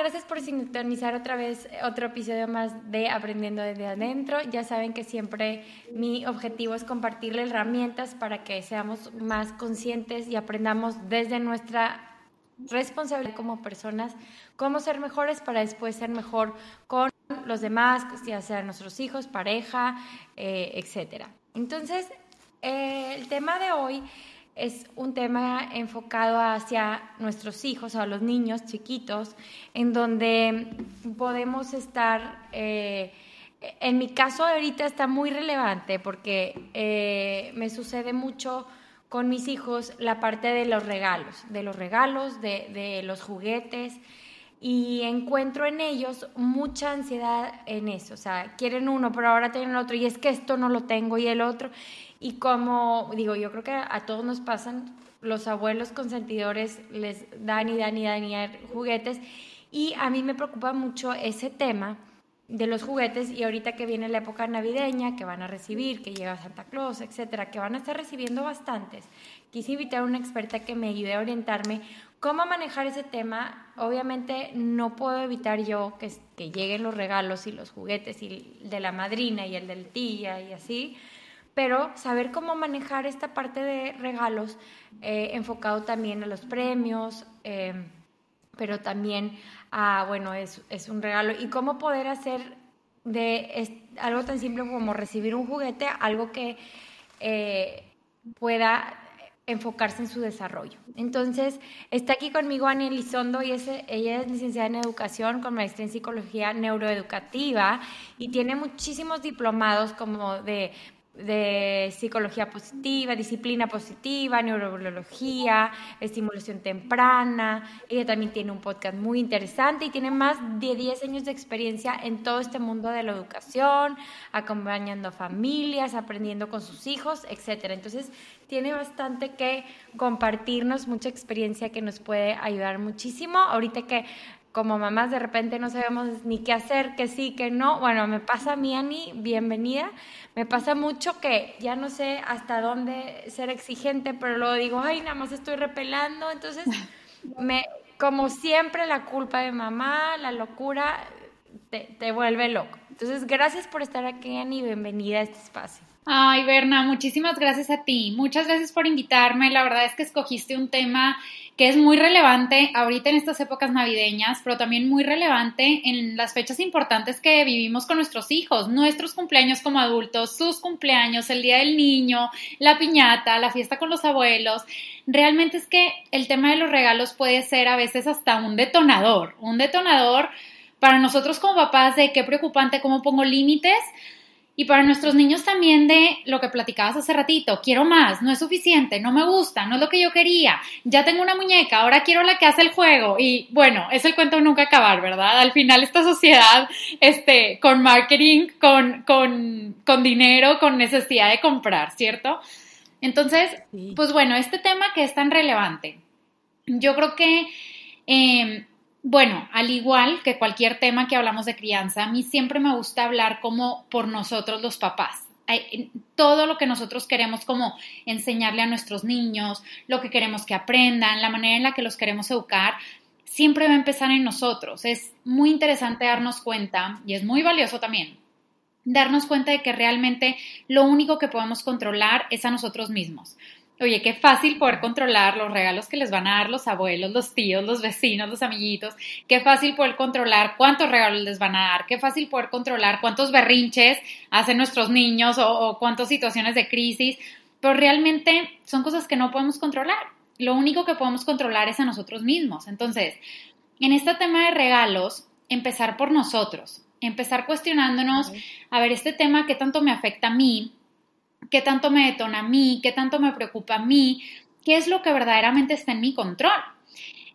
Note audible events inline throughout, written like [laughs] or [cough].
Gracias por sintonizar otra vez otro episodio más de Aprendiendo desde adentro. Ya saben que siempre mi objetivo es compartirle herramientas para que seamos más conscientes y aprendamos desde nuestra responsabilidad como personas cómo ser mejores para después ser mejor con los demás, ya sean nuestros hijos, pareja, eh, etc. Entonces, eh, el tema de hoy es un tema enfocado hacia nuestros hijos, a los niños chiquitos, en donde podemos estar, eh, en mi caso ahorita está muy relevante porque eh, me sucede mucho con mis hijos la parte de los regalos, de los regalos, de, de los juguetes y encuentro en ellos mucha ansiedad en eso, o sea, quieren uno, pero ahora tienen otro, y es que esto no lo tengo y el otro, y como digo, yo creo que a todos nos pasan, los abuelos consentidores les dan y dan y dan y dan juguetes, y a mí me preocupa mucho ese tema de los juguetes y ahorita que viene la época navideña, que van a recibir, que llega Santa Claus, etcétera, que van a estar recibiendo bastantes. Quise invitar a una experta que me ayude a orientarme cómo manejar ese tema. Obviamente no puedo evitar yo que, que lleguen los regalos y los juguetes y el de la madrina y el del tía y así, pero saber cómo manejar esta parte de regalos eh, enfocado también a los premios. Eh, pero también, ah, bueno, es, es, un regalo. Y cómo poder hacer de algo tan simple como recibir un juguete, algo que eh, pueda enfocarse en su desarrollo. Entonces, está aquí conmigo Ani Elizondo y es, ella es licenciada en educación con maestría en psicología neuroeducativa y tiene muchísimos diplomados como de de psicología positiva, disciplina positiva, neurobiología, estimulación temprana. Ella también tiene un podcast muy interesante y tiene más de 10 años de experiencia en todo este mundo de la educación, acompañando familias, aprendiendo con sus hijos, etc. Entonces, tiene bastante que compartirnos, mucha experiencia que nos puede ayudar muchísimo. Ahorita que como mamás de repente no sabemos ni qué hacer, que sí, que no. Bueno, me pasa a mí, Ani, bienvenida. Me pasa mucho que ya no sé hasta dónde ser exigente, pero luego digo, ay, nada más estoy repelando. Entonces, [laughs] me, como siempre, la culpa de mamá, la locura, te, te vuelve loco. Entonces, gracias por estar aquí, Ani, bienvenida a este espacio. Ay, Berna, muchísimas gracias a ti. Muchas gracias por invitarme. La verdad es que escogiste un tema que es muy relevante ahorita en estas épocas navideñas, pero también muy relevante en las fechas importantes que vivimos con nuestros hijos, nuestros cumpleaños como adultos, sus cumpleaños, el Día del Niño, la piñata, la fiesta con los abuelos. Realmente es que el tema de los regalos puede ser a veces hasta un detonador, un detonador para nosotros como papás de qué preocupante, cómo pongo límites y para nuestros niños también de lo que platicabas hace ratito, quiero más, no es suficiente, no me gusta, no es lo que yo quería, ya tengo una muñeca, ahora quiero la que hace el juego y bueno, es el cuento nunca acabar, ¿verdad? Al final esta sociedad, este, con marketing, con, con, con dinero, con necesidad de comprar, ¿cierto? Entonces, pues bueno, este tema que es tan relevante, yo creo que eh, bueno, al igual que cualquier tema que hablamos de crianza, a mí siempre me gusta hablar como por nosotros los papás. Todo lo que nosotros queremos como enseñarle a nuestros niños, lo que queremos que aprendan, la manera en la que los queremos educar, siempre va a empezar en nosotros. Es muy interesante darnos cuenta y es muy valioso también darnos cuenta de que realmente lo único que podemos controlar es a nosotros mismos. Oye, qué fácil poder controlar los regalos que les van a dar los abuelos, los tíos, los vecinos, los amiguitos. Qué fácil poder controlar cuántos regalos les van a dar. Qué fácil poder controlar cuántos berrinches hacen nuestros niños o, cuántas situaciones de crisis. Pero realmente son cosas que no podemos controlar. Lo único que podemos controlar es a nosotros mismos. Entonces, en este tema de regalos, empezar por nosotros. Empezar cuestionándonos, a ver, este tema, ¿qué tanto me afecta a mí? Qué tanto me detona a mí, qué tanto me preocupa a mí, qué es lo que verdaderamente está en mi control.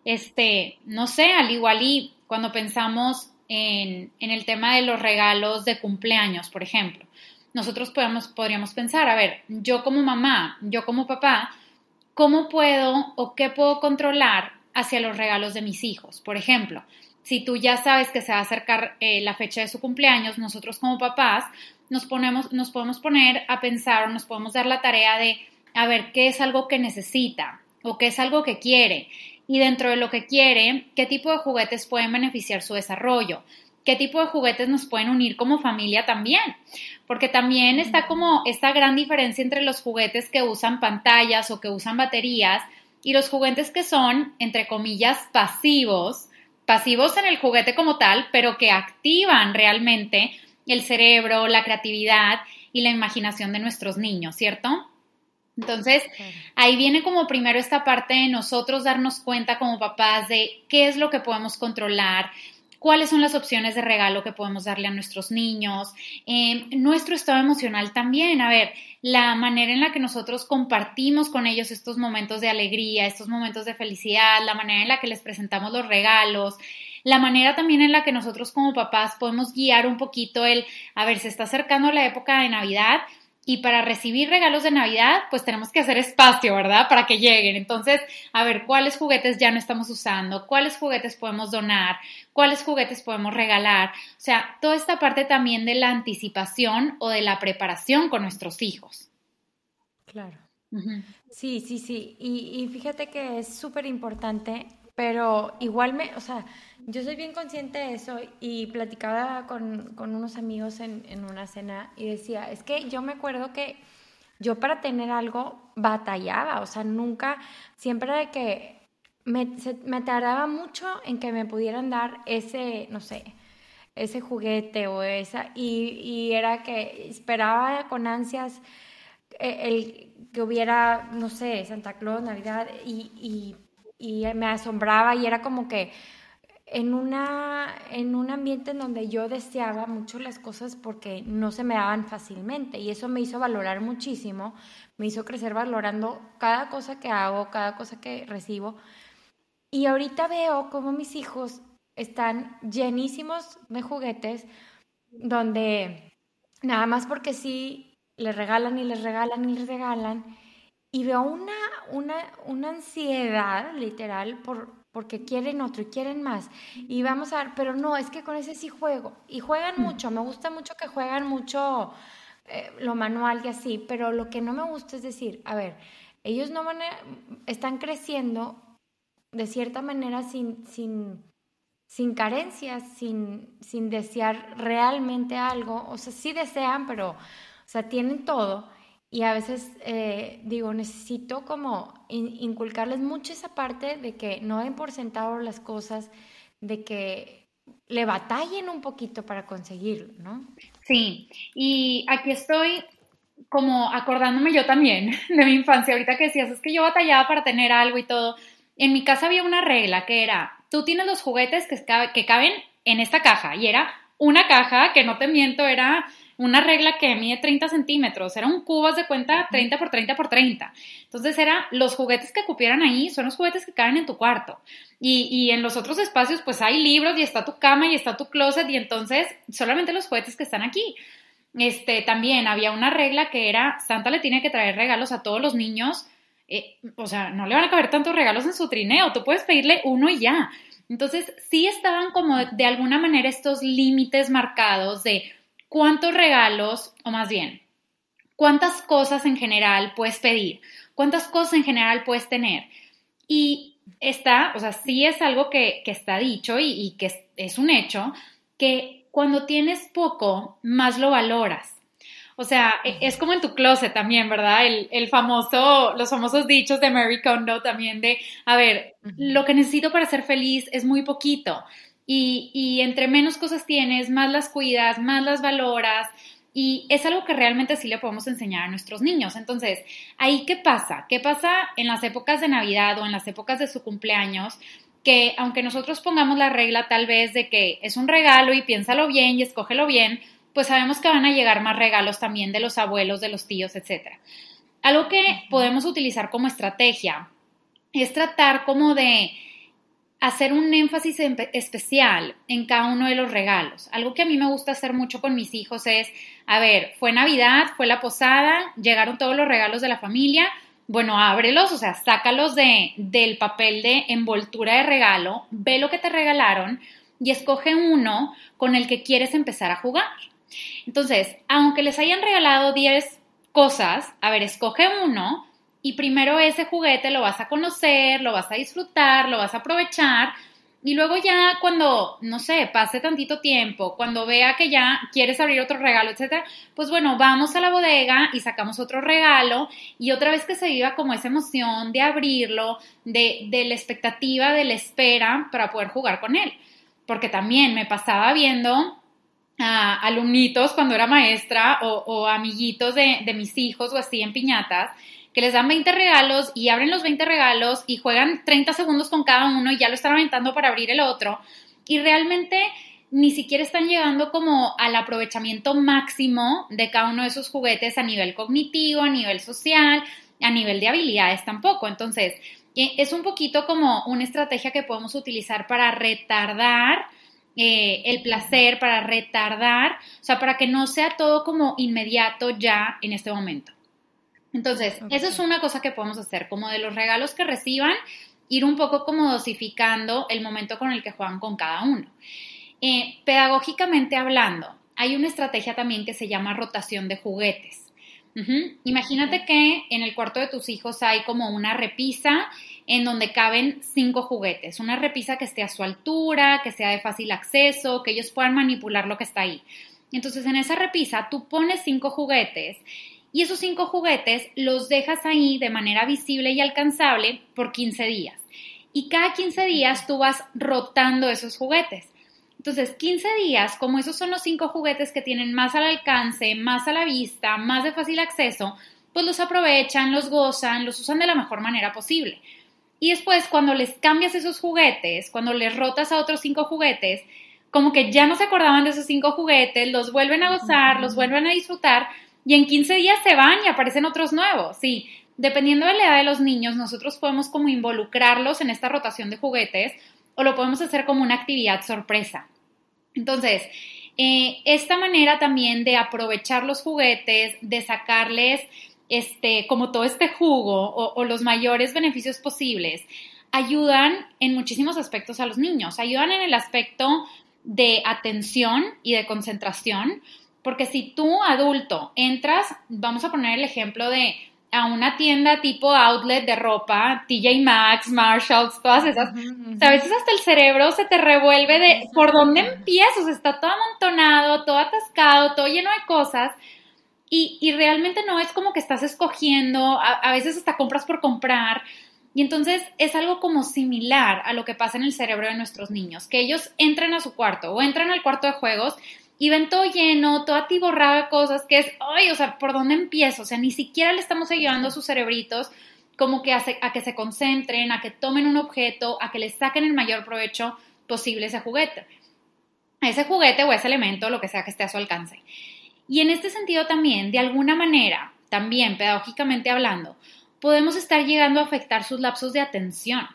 Este, no sé, al igual y cuando pensamos en, el tema de los regalos de cumpleaños, por ejemplo, nosotros podemos, podríamos pensar, a ver, yo como mamá, yo como papá, ¿cómo puedo o qué puedo controlar hacia los regalos de mis hijos? Por ejemplo, si tú ya sabes que se va a acercar eh, la fecha de su cumpleaños, nosotros como papás nos, ponemos, nos podemos poner a pensar o nos podemos dar la tarea de a ver qué es algo que necesita o qué es algo que quiere. Y dentro de lo que quiere, qué tipo de juguetes pueden beneficiar su desarrollo, qué tipo de juguetes nos pueden unir como familia también. Porque también está como esta gran diferencia entre los juguetes que usan pantallas o que usan baterías y los juguetes que son, entre comillas, pasivos, pasivos en el juguete como tal, pero que activan realmente el cerebro, la creatividad y la imaginación de nuestros niños, ¿cierto? Entonces, ahí viene como primero esta parte de nosotros darnos cuenta como papás de qué es lo que podemos controlar, cuáles son las opciones de regalo que podemos darle a nuestros niños, eh, nuestro estado emocional también, a ver, la manera en la que nosotros compartimos con ellos estos momentos de alegría, estos momentos de felicidad, la manera en la que les presentamos los regalos, la manera también en la que nosotros como papás podemos guiar un poquito el, a ver, se está acercando la época de Navidad y para recibir regalos de Navidad, pues tenemos que hacer espacio, ¿verdad? Para que lleguen. Entonces, a ver, ¿cuáles juguetes ya no estamos usando? ¿Cuáles juguetes podemos donar? ¿Cuáles juguetes podemos regalar? O sea, toda esta parte también de la anticipación o de la preparación con nuestros hijos. Claro. Sí, sí, sí. Y, y fíjate que es súper importante, pero igual me, o sea, yo soy bien consciente de eso y platicaba con, con unos amigos en, en, una cena y decía, es que yo me acuerdo que yo para tener algo batallaba, o sea, nunca, siempre de que me, me tardaba mucho en que me pudieran dar ese, no sé, ese juguete o esa, y, y era que esperaba con ansias eh, el, que hubiera, no sé, Santa Claus, Navidad, y, y, y me asombraba y era como que en, una, en un ambiente en donde yo deseaba mucho las cosas porque no se me daban fácilmente y eso me hizo valorar muchísimo, me hizo crecer valorando cada cosa que hago, cada cosa que recibo. Y ahorita veo cómo mis hijos están llenísimos de juguetes donde nada más porque sí les regalan y les regalan y les regalan y veo una, una, una ansiedad literal por, porque quieren otro y quieren más. Y vamos a ver, pero no, es que con ese sí juego. Y juegan mm. mucho, me gusta mucho que juegan mucho eh, lo manual y así, pero lo que no me gusta es decir, a ver, ellos no van a, están creciendo de cierta manera sin, sin, sin carencias, sin, sin desear realmente algo. O sea, sí desean, pero O sea, tienen todo y a veces eh, digo, necesito como inculcarles mucho esa parte de que no den por sentado las cosas, de que le batallen un poquito para conseguirlo, ¿no? Sí, y aquí estoy como acordándome yo también [laughs] de mi infancia, ahorita que decías, es que yo batallaba para tener algo y todo. En mi casa había una regla que era, tú tienes los juguetes que, que caben en esta caja y era una caja que no te miento, era una regla que mide 30 centímetros, era un cubo de cuenta 30 por 30 por 30. Entonces era los juguetes que cupieran ahí son los juguetes que caben en tu cuarto. Y, y, en los otros espacios pues hay libros y está tu cama y está tu closet y entonces solamente los juguetes que están aquí. Este, también había una regla que era Santa le tiene que traer regalos a todos los niños. Eh, o sea, no le van a caber tantos regalos en su trineo, tú puedes pedirle uno y ya. Entonces, sí estaban como de alguna manera estos límites marcados de cuántos regalos, o más bien, cuántas cosas en general puedes pedir, cuántas cosas en general puedes tener. Y está, o sea, sí es algo que, está dicho y, que es, un hecho, que cuando tienes poco, más lo valoras. O sea, e, es como en tu closet también, ¿verdad? El, famoso, los famosos dichos de Mary Kondo también de, a ver, lo que necesito para ser feliz es muy poquito. Y, entre menos cosas tienes, más las cuidas, más las valoras. Y es algo que realmente sí le podemos enseñar a nuestros niños. Entonces, ¿ahí qué pasa? ¿Qué pasa en las épocas de Navidad o en las épocas de su cumpleaños? Que aunque nosotros pongamos la regla tal vez de que es un regalo y piénsalo bien y escógelo bien, pues sabemos que van a llegar más regalos también de los abuelos, de los tíos, etc. Algo que podemos utilizar como estrategia es tratar como de hacer un énfasis especial en cada uno de los regalos. Algo que a mí me gusta hacer mucho con mis hijos es, a ver, fue Navidad, fue la posada, llegaron todos los regalos de la familia, bueno, ábrelos, o sea, sácalos de, del papel de envoltura de regalo, ve lo que te regalaron y escoge uno con el que quieres empezar a jugar. Entonces, aunque les hayan regalado 10 cosas, a ver, escoge uno y primero ese juguete lo vas a conocer, lo vas a disfrutar, lo vas a aprovechar y luego ya cuando, no sé, pase tantito tiempo, cuando vea que ya quieres abrir otro regalo, etcétera, pues bueno, vamos a la bodega y sacamos otro regalo y otra vez que se viva como esa emoción de abrirlo, de, de la expectativa, de la espera para poder jugar con él. Porque también me pasaba viendo a alumnitos cuando era maestra o, o amiguitos de, de mis hijos o así en piñatas que les dan 20 regalos y abren los 20 regalos y juegan 30 segundos con cada uno y ya lo están aventando para abrir el otro. Y realmente ni siquiera están llegando como al aprovechamiento máximo de cada uno de esos juguetes a nivel cognitivo, a nivel social, a nivel de habilidades tampoco. Entonces, es un poquito como una estrategia que podemos utilizar para retardar eh, el placer, para retardar, o sea, para que no sea todo como inmediato ya en este momento. Entonces, eso es una cosa que podemos hacer, como de los regalos que reciban, ir un poco como dosificando el momento con el que juegan con cada uno. Eh, pedagógicamente hablando, hay una estrategia también que se llama rotación de juguetes. Imagínate que en el cuarto de tus hijos hay como una repisa en donde caben cinco juguetes, una repisa que esté a su altura, que sea de fácil acceso, que ellos puedan manipular lo que está ahí. Entonces en esa repisa tú pones cinco juguetes y esos cinco juguetes los dejas ahí de manera visible y alcanzable por 15 días. Y cada 15 días tú vas rotando esos juguetes. Entonces, 15 días, como esos son los cinco juguetes que tienen más al alcance, más a la vista, más de fácil acceso, pues los aprovechan, los gozan, los usan de la mejor manera posible. Y después, cuando les cambias esos juguetes, cuando les rotas a otros cinco juguetes, como que ya no se acordaban de esos cinco juguetes, los vuelven a gozar, los vuelven a disfrutar, y en 15 días se van y aparecen otros nuevos. Sí, dependiendo de la edad de los niños, nosotros podemos como involucrarlos en esta rotación de juguetes o lo podemos hacer como una actividad sorpresa. Entonces, eh, esta manera también de aprovechar los juguetes, de sacarles este, como todo este jugo o, o los mayores beneficios posibles, ayudan en muchísimos aspectos a los niños. Ayudan en el aspecto de atención y de concentración, porque si tú, adulto, entras, vamos a poner el ejemplo de a una tienda tipo outlet de ropa, TJ Maxx, Marshalls, todas esas, a veces hasta el cerebro se te revuelve de por dónde empiezas, está todo amontonado, todo atascado, todo lleno de cosas. Y, realmente no es como que estás escogiendo, a, veces hasta compras por comprar. Y entonces es algo como similar a lo que pasa en el cerebro de nuestros niños, que ellos entran a su cuarto o entran al cuarto de juegos y ven todo lleno, todo atiborrado de cosas, que es, ay, o sea, ¿por dónde empiezo? O sea, ni siquiera le estamos ayudando a sus cerebritos como que hace, a que se concentren, a que tomen un objeto, a que le saquen el mayor provecho posible ese juguete. Ese juguete o ese elemento, lo que sea que esté a su alcance. Y en este sentido también, de alguna manera, también pedagógicamente hablando, podemos estar llegando a afectar sus lapsos de atención.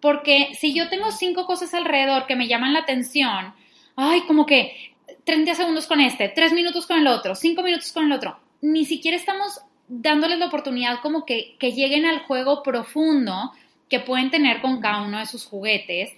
Porque si yo tengo cinco cosas alrededor que me llaman la atención, ay, como que 30 segundos con este, 3 minutos con el otro, 5 minutos con el otro, ni siquiera estamos dándoles la oportunidad como que, que lleguen al juego profundo que pueden tener con cada uno de sus juguetes,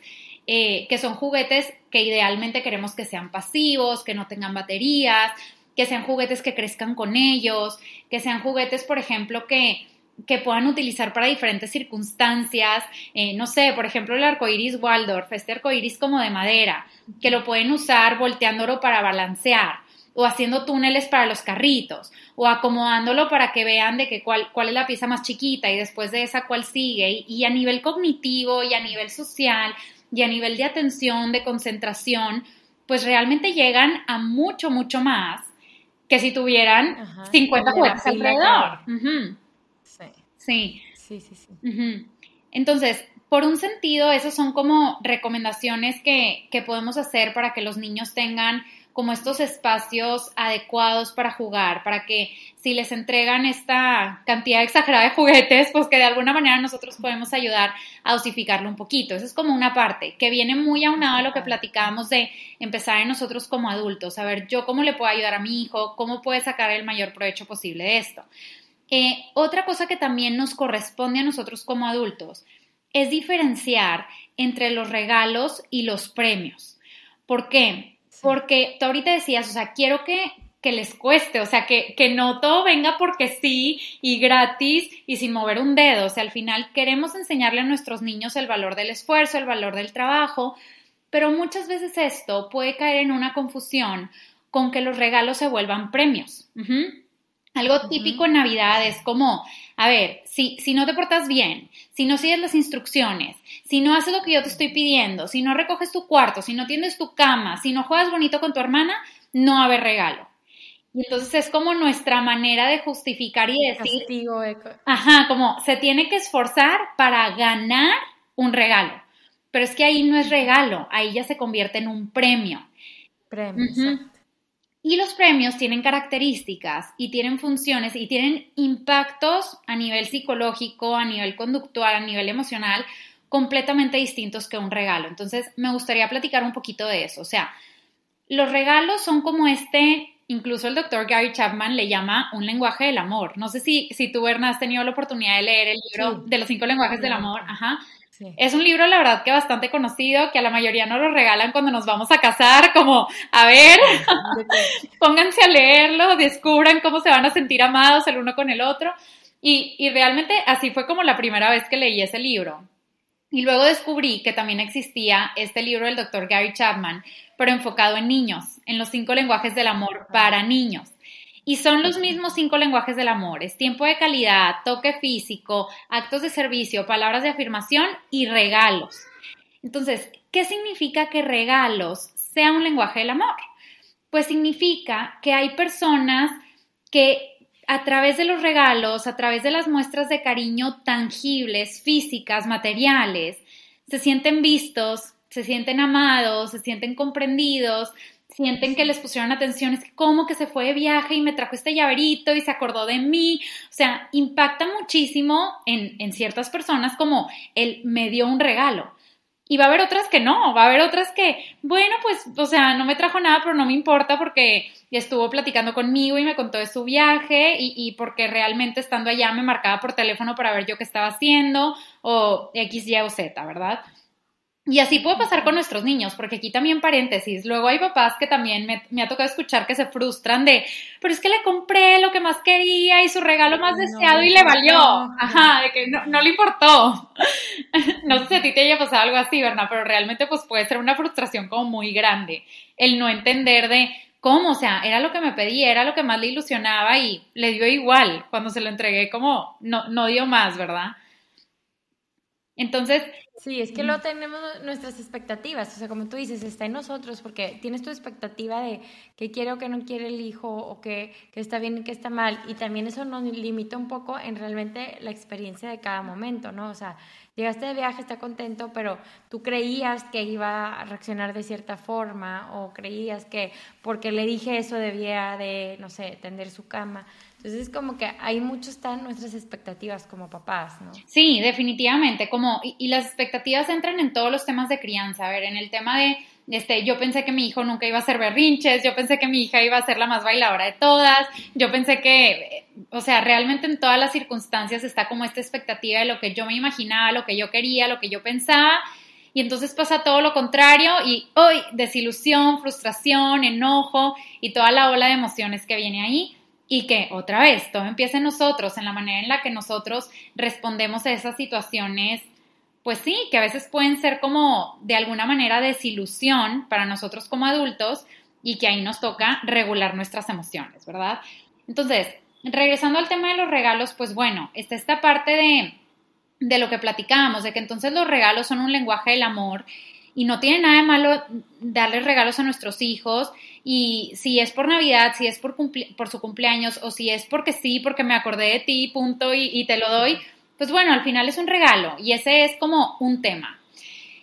eh, que son juguetes que idealmente queremos que sean pasivos, que no tengan baterías, que sean juguetes que crezcan con ellos, que sean juguetes, por ejemplo, que, que puedan utilizar para diferentes circunstancias. Eh, no sé, por ejemplo, el arcoiris Waldorf, este arcoiris como de madera, que lo pueden usar volteándolo para balancear o haciendo túneles para los carritos, o acomodándolo para que vean de que cuál, cuál es la pieza más chiquita y después de esa cuál sigue, y, a nivel cognitivo y a nivel social y a nivel de atención, de concentración, pues realmente llegan a mucho, mucho más que si tuvieran 50 juguetes alrededor. Sí. sí. Sí, sí, Entonces, por un sentido, esas son como recomendaciones que, que podemos hacer para que los niños tengan como estos espacios adecuados para jugar, para que si les entregan esta cantidad exagerada de juguetes, pues que de alguna manera nosotros podemos ayudar a dosificarlo un poquito. Eso es como una parte que viene muy aunado a lo que platicábamos de empezar en nosotros como adultos, a ver yo cómo le puedo ayudar a mi hijo, cómo puede sacar el mayor provecho posible de esto. Eh, otra cosa que también nos corresponde a nosotros como adultos es diferenciar entre los regalos y los premios. ¿Por qué? Porque tú ahorita decías, o sea, quiero que, que les cueste, o sea, que, que, no todo venga porque sí y gratis y sin mover un dedo. O sea, al final queremos enseñarle a nuestros niños el valor del esfuerzo, el valor del trabajo, pero muchas veces esto puede caer en una confusión con que los regalos se vuelvan premios. Algo típico en Navidad es como, a ver, si, si no te portas bien, si no sigues las instrucciones, si no haces lo que yo te estoy pidiendo, si no recoges tu cuarto, si no tienes tu cama, si no juegas bonito con tu hermana, no va a haber regalo. Y entonces es como nuestra manera de justificar y decir, Castigo, ajá, como se tiene que esforzar para ganar un regalo. Pero es que ahí no es regalo, ahí ya se convierte en un premio. Premio, y los premios tienen características y tienen funciones y tienen impactos a nivel psicológico, a nivel conductual, a nivel emocional, completamente distintos que un regalo. Entonces, me gustaría platicar un poquito de eso. O sea, los regalos son como este, incluso el doctor Gary Chapman le llama un lenguaje del amor. No sé si, si tú, Berna, has tenido la oportunidad de leer el libro de los cinco lenguajes del amor. Ajá. Es un libro, la verdad, que bastante conocido, que a la mayoría nos lo regalan cuando nos vamos a casar, como, a ver, [laughs] pónganse a leerlo, descubran cómo se van a sentir amados el uno con el otro. Y, y realmente así fue como la primera vez que leí ese libro. Y luego descubrí que también existía este libro del doctor Gary Chapman, pero enfocado en niños, en los cinco lenguajes del amor para niños. Y son los mismos cinco lenguajes del amor. Es tiempo de calidad, toque físico, actos de servicio, palabras de afirmación y regalos. Entonces, ¿qué significa que regalos sea un lenguaje del amor? Pues significa que hay personas que a través de los regalos, a través de las muestras de cariño tangibles, físicas, materiales, se sienten vistos, se sienten amados, se sienten comprendidos, sienten que les pusieron atención, es como que se fue de viaje y me trajo este llaverito y se acordó de mí. O sea, impacta muchísimo en, en ciertas personas como él me dio un regalo. Y va a haber otras que no, va a haber otras que, bueno, pues, o sea, no me trajo nada, pero no me importa porque estuvo platicando conmigo y me contó de su viaje y, y porque realmente estando allá me marcaba por teléfono para ver yo qué estaba haciendo o X, Y o Z, ¿verdad? Y así puede pasar con nuestros niños, porque aquí también paréntesis, luego hay papás que también me, ha tocado escuchar que se frustran de, pero es que le compré lo que más quería y su regalo más deseado y le valió. Ajá, de que no, no, le importó. [laughs] no sé si a ti te haya pasado algo así, ¿verdad? Pero realmente pues puede ser una frustración como muy grande, el no entender de, ¿Cómo? O sea, era lo que me pedía, era lo que más le ilusionaba y le dio igual. Cuando se lo entregué, como no, no dio más, ¿verdad? Entonces... Sí, es que lo tenemos nuestras expectativas, o sea, como tú dices, está en nosotros, porque tienes tu expectativa de qué quiere o qué no quiere el hijo, o qué, está bien y qué está mal, y también eso nos limita un poco en realmente la experiencia de cada momento, ¿no? O sea, llegaste de viaje, está contento, pero tú creías que iba a reaccionar de cierta forma, o creías que porque le dije eso debía de, no sé, tender su cama. Entonces es como que hay mucho están nuestras expectativas como papás, ¿no? Sí, definitivamente, como y, las expectativas entran en todos los temas de crianza, a ver, en el tema de este, yo pensé que mi hijo nunca iba a ser berrinches, yo pensé que mi hija iba a ser la más bailadora de todas, yo pensé que, o sea, realmente en todas las circunstancias está como esta expectativa de lo que yo me imaginaba, lo que yo quería, lo que yo pensaba, y entonces pasa todo lo contrario y hoy desilusión, frustración, enojo y toda la ola de emociones que viene ahí y que otra vez todo empieza en nosotros, en la manera en la que nosotros respondemos a esas situaciones, pues sí, que a veces pueden ser como de alguna manera desilusión para nosotros como adultos y que ahí nos toca regular nuestras emociones, ¿verdad? Entonces, regresando al tema de los regalos, pues bueno, está esta parte de, de lo que platicábamos, de que entonces los regalos son un lenguaje del amor y no tiene nada de malo darles regalos a nuestros hijos y si es por Navidad, si es por, por su cumpleaños o si es porque sí, porque me acordé de ti, punto, y, te lo doy, pues bueno, al final es un regalo y ese es como un tema.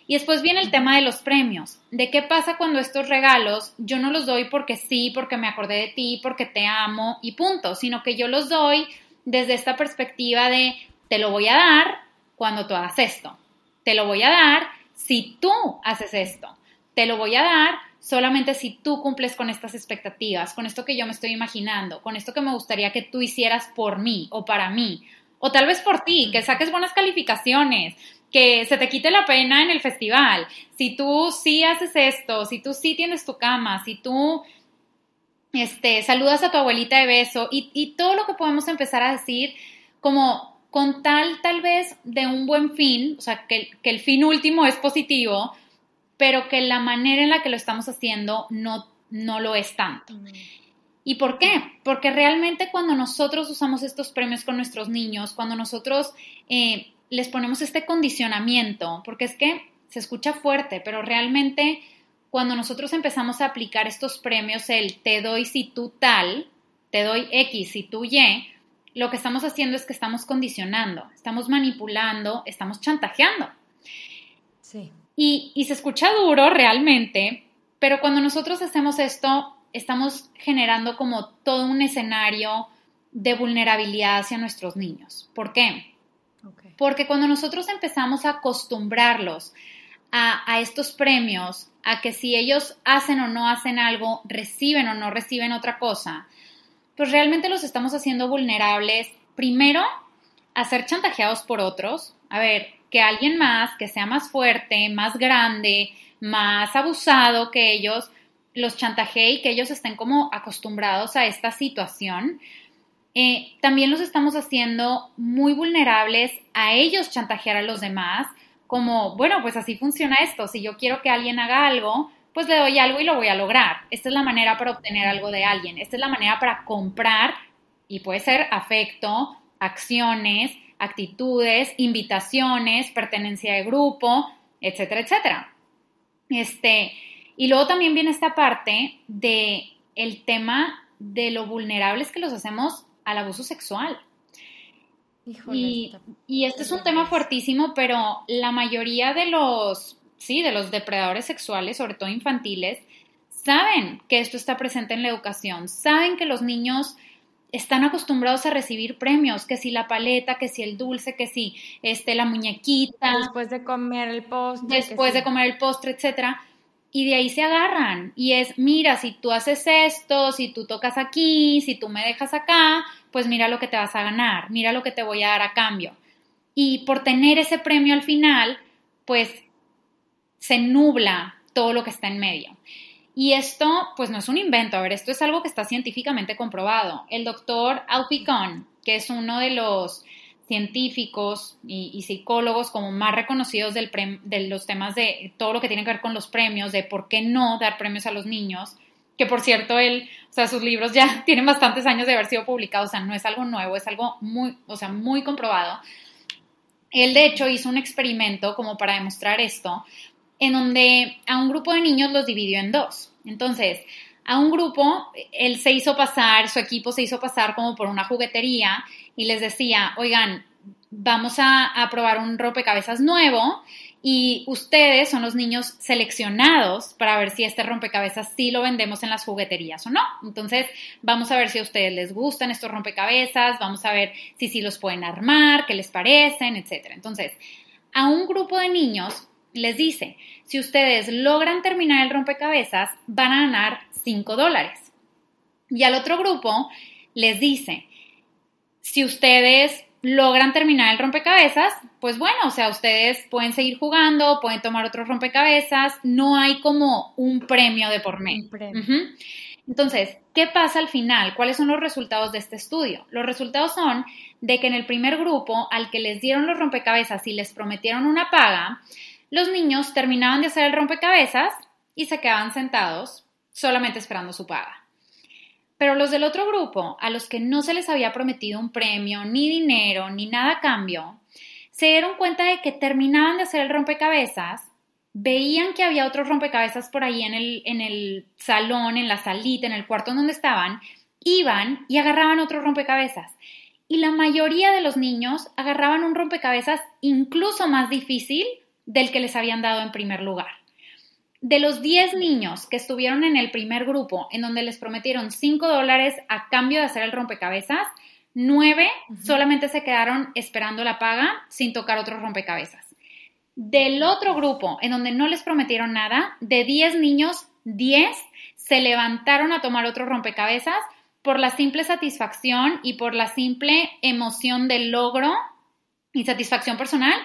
Y después viene el tema de los premios, de qué pasa cuando estos regalos yo no los doy porque sí, porque me acordé de ti, porque te amo y punto, sino que yo los doy desde esta perspectiva de te lo voy a dar cuando tú hagas esto, te lo voy a dar si tú haces esto, te lo voy a dar solamente si tú cumples con estas expectativas, con esto que yo me estoy imaginando, con esto que me gustaría que tú hicieras por mí o para mí, o tal vez por ti, que saques buenas calificaciones, que se te quite la pena en el festival, si tú sí haces esto, si tú sí tienes tu cama, si tú este, saludas a tu abuelita de beso y, y todo lo que podemos empezar a decir como con tal tal vez de un buen fin, o sea, que, que el fin último es positivo, pero que la manera en la que lo estamos haciendo no, no lo es tanto. ¿Y por qué? Porque realmente cuando nosotros usamos estos premios con nuestros niños, cuando nosotros eh, les ponemos este condicionamiento, porque es que se escucha fuerte, pero realmente cuando nosotros empezamos a aplicar estos premios, el te doy si tú tal, te doy X si tú Y, lo que estamos haciendo es que estamos condicionando, estamos manipulando, estamos chantajeando. Sí. Y, se escucha duro realmente, pero cuando nosotros hacemos esto, estamos generando como todo un escenario de vulnerabilidad hacia nuestros niños. ¿Por qué? Porque cuando nosotros empezamos a acostumbrarlos a, a, estos premios, a que si ellos hacen o no hacen algo, reciben o no reciben otra cosa, pues realmente los estamos haciendo vulnerables, primero, a ser chantajeados por otros. A ver, que alguien más, que sea más fuerte, más grande, más abusado que ellos, los chantajee y que ellos estén como acostumbrados a esta situación. Eh, también los estamos haciendo muy vulnerables a ellos chantajear a los demás, como, bueno, pues así funciona esto, si yo quiero que alguien haga algo, pues le doy algo y lo voy a lograr. Esta es la manera para obtener algo de alguien, esta es la manera para comprar, y puede ser afecto, acciones, actitudes, invitaciones, pertenencia de grupo, etcétera, etcétera. Este, y luego también viene esta parte de el tema de lo vulnerables que los hacemos al abuso sexual. y, y, este es un tema fuertísimo, pero la mayoría de los, sí, de los depredadores sexuales, sobre todo infantiles, saben que esto está presente en la educación, saben que los niños están acostumbrados a recibir premios, que si la paleta, que si el dulce, que si este, la muñequita. Después de comer el postre. Después de comer el postre, etcétera. Y de ahí se agarran. Y es, mira, si tú haces esto, si tú tocas aquí, si tú me dejas acá, pues mira lo que te vas a ganar, mira lo que te voy a dar a cambio. Y por tener ese premio al final, pues se nubla todo lo que está en medio. Y esto, pues no es un invento, a ver, esto es algo que está científicamente comprobado. El doctor Alfie Kohn, que es uno de los científicos y, psicólogos como más reconocidos de los temas de todo lo que tiene que ver con los premios, de por qué no dar premios a los niños, que por cierto, él, o sea, sus libros ya [laughs] tienen bastantes años de haber sido publicados, o sea, no es algo nuevo, es algo muy, o sea, muy comprobado. Él, de hecho, hizo un experimento como para demostrar esto, en donde a un grupo de niños los dividió en dos. Entonces, a un grupo, él se hizo pasar, su equipo se hizo pasar como por una juguetería y les decía, oigan, vamos a, probar un rompecabezas nuevo y ustedes son los niños seleccionados para ver si este rompecabezas sí lo vendemos en las jugueterías o no. Entonces, vamos a ver si a ustedes les gustan estos rompecabezas, vamos a ver si sí los pueden armar, qué les parecen, etc. Entonces, a un grupo de niños les dice, si ustedes logran terminar el rompecabezas, van a ganar 5 dólares. Y al otro grupo les dice, si ustedes logran terminar el rompecabezas, pues bueno, o sea, ustedes pueden seguir jugando, pueden tomar otro rompecabezas, no hay como un premio de por medio. Entonces, ¿qué pasa al final? ¿Cuáles son los resultados de este estudio? Los resultados son de que en el primer grupo, al que les dieron los rompecabezas y les prometieron una paga, los niños terminaban de hacer el rompecabezas y se quedaban sentados solamente esperando su paga. Pero los del otro grupo, a los que no se les había prometido un premio, ni dinero, ni nada a cambio, se dieron cuenta de que terminaban de hacer el rompecabezas, veían que había otros rompecabezas por ahí en el, en el salón, en la salita, en el cuarto donde estaban, iban y agarraban otro rompecabezas. Y la mayoría de los niños agarraban un rompecabezas incluso más difícil del que les habían dado en primer lugar. De los 10 niños que estuvieron en el primer grupo, en donde les prometieron 5 dólares a cambio de hacer el rompecabezas, 9 solamente se quedaron esperando la paga sin tocar otro rompecabezas. Del otro grupo, en donde no les prometieron nada, de 10 niños, 10 se levantaron a tomar otro rompecabezas por la simple satisfacción y por la simple emoción del logro y satisfacción personal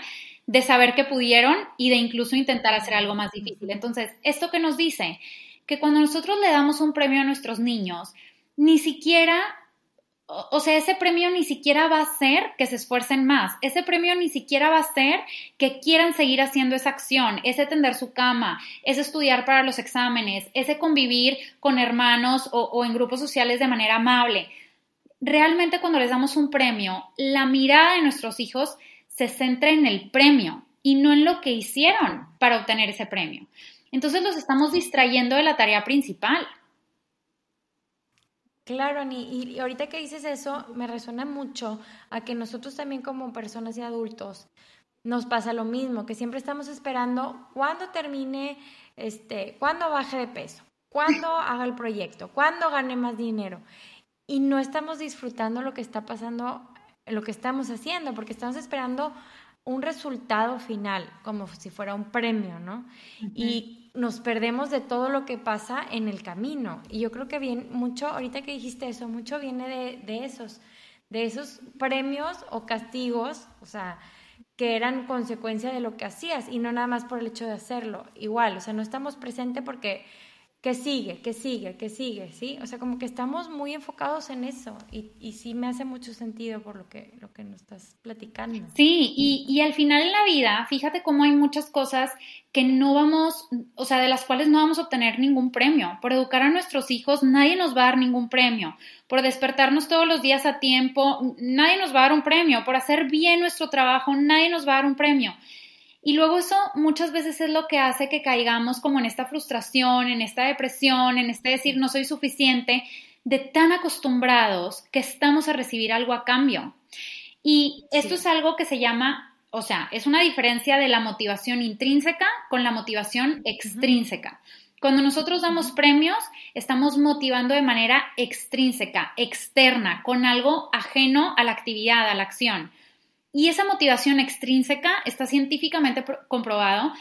de saber que pudieron y de incluso intentar hacer algo más difícil. Entonces, esto que nos dice que cuando nosotros le damos un premio a nuestros niños, ni siquiera, o sea, ese premio ni siquiera va a ser que se esfuercen más, ese premio ni siquiera va a ser que quieran seguir haciendo esa acción, ese tender su cama, ese estudiar para los exámenes, ese convivir con hermanos o, o en grupos sociales de manera amable. Realmente cuando les damos un premio, la mirada de nuestros hijos se centra en el premio y no en lo que hicieron para obtener ese premio. Entonces los estamos distrayendo de la tarea principal. Claro, Ani, y ahorita que dices eso, me resuena mucho a que nosotros también como personas y adultos nos pasa lo mismo, que siempre estamos esperando cuándo termine, este, cuándo baje de peso, cuándo [laughs] haga el proyecto, cuándo gane más dinero. Y no estamos disfrutando lo que está pasando lo que estamos haciendo, porque estamos esperando un resultado final, como si fuera un premio, ¿no? Y nos perdemos de todo lo que pasa en el camino. Y yo creo que bien, mucho, ahorita que dijiste eso, mucho viene de, de esos, de esos premios o castigos, o sea, que eran consecuencia de lo que hacías y no nada más por el hecho de hacerlo. Igual, o sea, no estamos presentes porque que sigue, que sigue, que sigue, ¿sí? O sea, como que estamos muy enfocados en eso y, y sí me hace mucho sentido por lo que, lo que nos estás platicando. Sí, y, y al final en la vida, fíjate cómo hay muchas cosas que no vamos, o sea, de las cuales no vamos a obtener ningún premio. Por educar a nuestros hijos, nadie nos va a dar ningún premio. Por despertarnos todos los días a tiempo, nadie nos va a dar un premio. Por hacer bien nuestro trabajo, nadie nos va a dar un premio. Y luego eso muchas veces es lo que hace que caigamos como en esta frustración, en esta depresión, en este decir no soy suficiente, de tan acostumbrados que estamos a recibir algo a cambio. Y esto es algo que se llama, o sea, es una diferencia de la motivación intrínseca con la motivación extrínseca. Cuando nosotros damos premios, estamos motivando de manera extrínseca, externa, con algo ajeno a la actividad, a la acción. Y esa motivación extrínseca está científicamente comprobado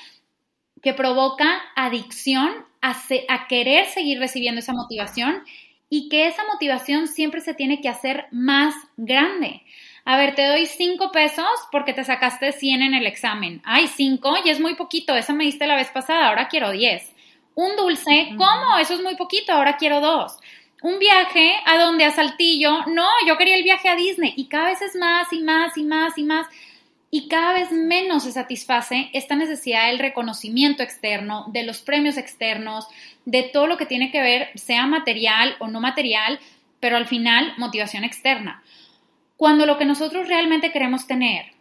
que provoca adicción a, a, querer seguir recibiendo esa motivación y que esa motivación siempre se tiene que hacer más grande. A ver, te doy cinco pesos porque te sacaste 100 en el examen. Ay, cinco y es muy poquito, esa me diste la vez pasada, ahora quiero 10. Un dulce, ¿cómo? Eso es muy poquito, ahora quiero dos un viaje a donde a Saltillo, no, yo quería el viaje a Disney y cada vez es más y más y más y más. y cada vez menos se satisface esta necesidad del reconocimiento externo, de los premios externos, de todo lo que tiene que ver, sea material o no material, pero al final motivación externa. Cuando lo que nosotros realmente queremos tener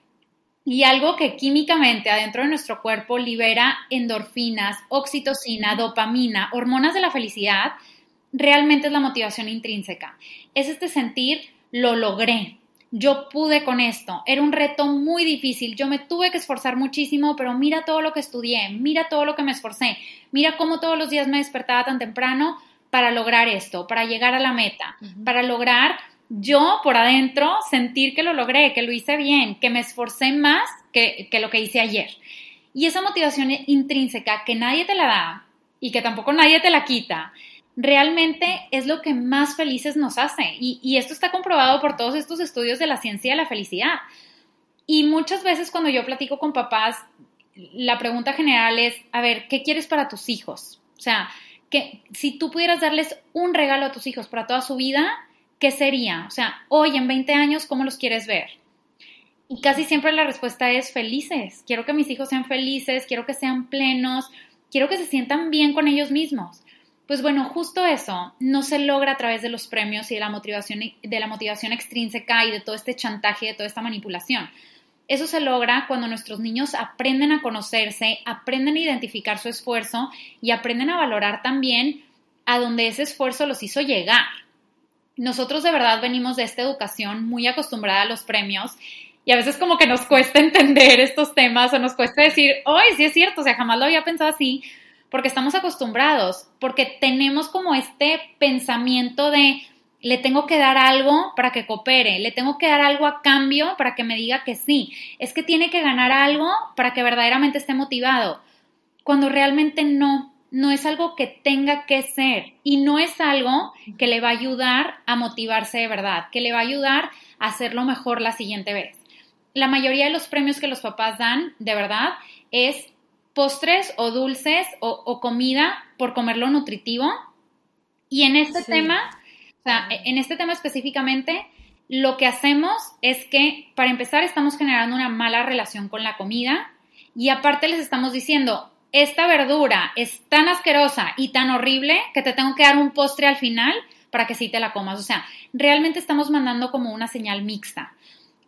y algo que químicamente adentro de nuestro cuerpo libera endorfinas, oxitocina, dopamina, hormonas de la felicidad, realmente es la motivación intrínseca. Es este sentir, lo logré, yo pude con esto, era un reto muy difícil, yo me tuve que esforzar muchísimo, pero mira todo lo que estudié, mira todo lo que me esforcé, mira cómo todos los días me despertaba tan temprano para lograr esto, para llegar a la meta, para lograr yo por adentro sentir que lo logré, que lo hice bien, que me esforcé más que, que lo que hice ayer. Y esa motivación intrínseca que nadie te la da y que tampoco nadie te la quita, realmente es lo que más felices nos hace. Y, esto está comprobado por todos estos estudios de la ciencia de la felicidad. Y muchas veces cuando yo platico con papás, la pregunta general es, a ver, ¿qué quieres para tus hijos? O sea, que si tú pudieras darles un regalo a tus hijos para toda su vida, ¿qué sería? O sea, hoy en 20 años, ¿cómo los quieres ver? Y casi siempre la respuesta es felices. Quiero que mis hijos sean felices, quiero que sean plenos, quiero que se sientan bien con ellos mismos. Pues bueno, justo eso no se logra a través de los premios y de la motivación, de la motivación extrínseca y de todo este chantaje, de toda esta manipulación. Eso se logra cuando nuestros niños aprenden a conocerse, aprenden a identificar su esfuerzo y aprenden a valorar también a donde ese esfuerzo los hizo llegar. Nosotros de verdad venimos de esta educación muy acostumbrada a los premios y a veces como que nos cuesta [laughs] entender estos temas o nos cuesta decir, hoy sí es cierto, o sea, jamás lo había pensado así, porque estamos acostumbrados, porque tenemos como este pensamiento de le tengo que dar algo para que coopere, le tengo que dar algo a cambio para que me diga que sí, es que tiene que ganar algo para que verdaderamente esté motivado, cuando realmente no, no es algo que tenga que ser y no es algo que le va a ayudar a motivarse de verdad, que le va a ayudar a hacerlo mejor la siguiente vez. La mayoría de los premios que los papás dan, de verdad, es postres o dulces o, comida por comerlo nutritivo. Y en este tema, o sea, en este tema específicamente, lo que hacemos es que, para empezar, estamos generando una mala relación con la comida y aparte les estamos diciendo, esta verdura es tan asquerosa y tan horrible que te tengo que dar un postre al final para que sí te la comas. O sea, realmente estamos mandando como una señal mixta.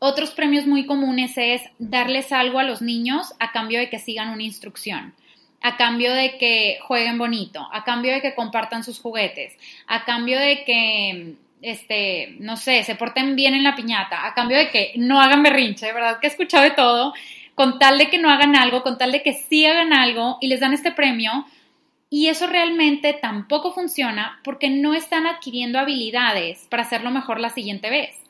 Otros premios muy comunes es darles algo a los niños a cambio de que sigan una instrucción, a cambio de que jueguen bonito, a cambio de que compartan sus juguetes, a cambio de que, este, no sé, se porten bien en la piñata, a cambio de que no hagan berrinche, ¿verdad? Que he escuchado de todo, con tal de que no hagan algo, con tal de que sí hagan algo y les dan este premio. Y eso realmente tampoco funciona porque no están adquiriendo habilidades para hacerlo mejor la siguiente vez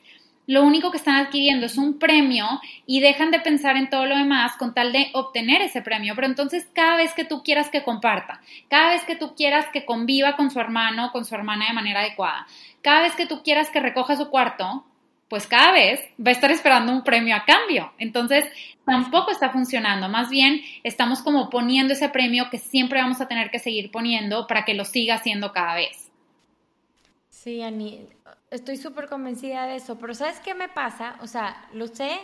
lo único que están adquiriendo es un premio y dejan de pensar en todo lo demás con tal de obtener ese premio. Pero entonces cada vez que tú quieras que comparta, cada vez que tú quieras que conviva con su hermano o con su hermana de manera adecuada, cada vez que tú quieras que recoja su cuarto, pues cada vez va a estar esperando un premio a cambio. Entonces tampoco está funcionando. Más bien estamos como poniendo ese premio que siempre vamos a tener que seguir poniendo para que lo siga haciendo cada vez. Sí, Ani, estoy súper convencida de eso, pero ¿sabes qué me pasa? O sea, lo sé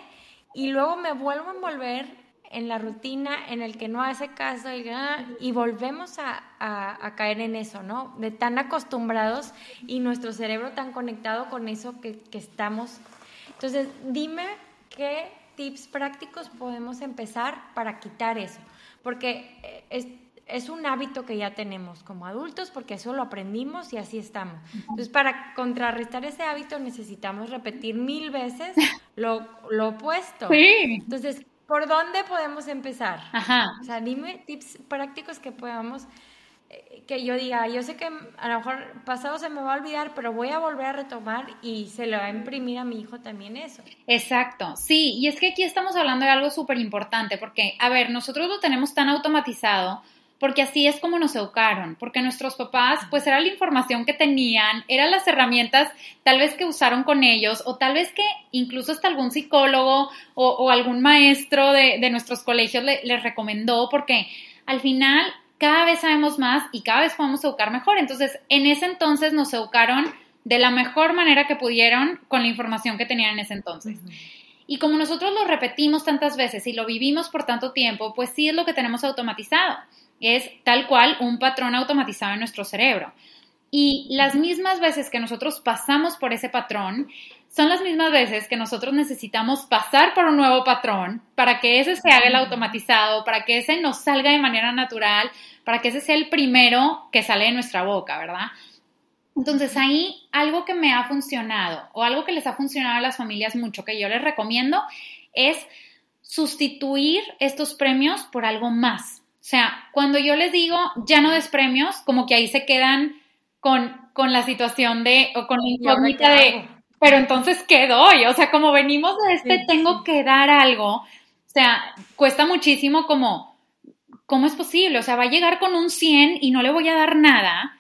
y luego me vuelvo a envolver en la rutina en el que no hace caso y, volvemos a, caer en eso, ¿no? De tan acostumbrados y nuestro cerebro tan conectado con eso que, que estamos. Entonces, dime qué tips prácticos podemos empezar para quitar eso, porque eh, es es un hábito que ya tenemos como adultos porque eso lo aprendimos y así estamos. Entonces, para contrarrestar ese hábito necesitamos repetir mil veces [laughs] lo, lo opuesto. Sí. Entonces, ¿por dónde podemos empezar? Ajá. O sea, dime tips prácticos que podamos, eh, que yo diga, yo sé que a lo mejor pasado se me va a olvidar, pero voy a volver a retomar y se le va a imprimir a mi hijo también eso. Exacto, sí, y es que aquí estamos hablando de algo súper importante porque, a ver, nosotros lo tenemos tan automatizado porque así es como nos educaron, porque nuestros papás, pues era la información que tenían, eran las herramientas tal vez que usaron con ellos, o tal vez que incluso hasta algún psicólogo o, algún maestro de, nuestros colegios les recomendó, porque al final cada vez sabemos más y cada vez podemos educar mejor. Entonces, en ese entonces nos educaron de la mejor manera que pudieron con la información que tenían en ese entonces. Y como nosotros lo repetimos tantas veces y lo vivimos por tanto tiempo, pues sí es lo que tenemos automatizado. Es tal cual un patrón automatizado en nuestro cerebro. Y las mismas veces que nosotros pasamos por ese patrón, son las mismas veces que nosotros necesitamos pasar por un nuevo patrón para que ese se haga el automatizado, para que ese nos salga de manera natural, para que ese sea el primero que sale de nuestra boca, ¿verdad? Entonces ahí algo que me ha funcionado o algo que les ha funcionado a las familias mucho, que yo les recomiendo, es sustituir estos premios por algo más. O sea, cuando yo les digo ya no des premios, como que ahí se quedan con, con la situación de, o con la incógnita de, pero entonces, ¿qué doy? O sea, como venimos de este, tengo que dar algo. O sea, cuesta muchísimo como, ¿cómo es posible? O sea, va a llegar con un 100 y no le voy a dar nada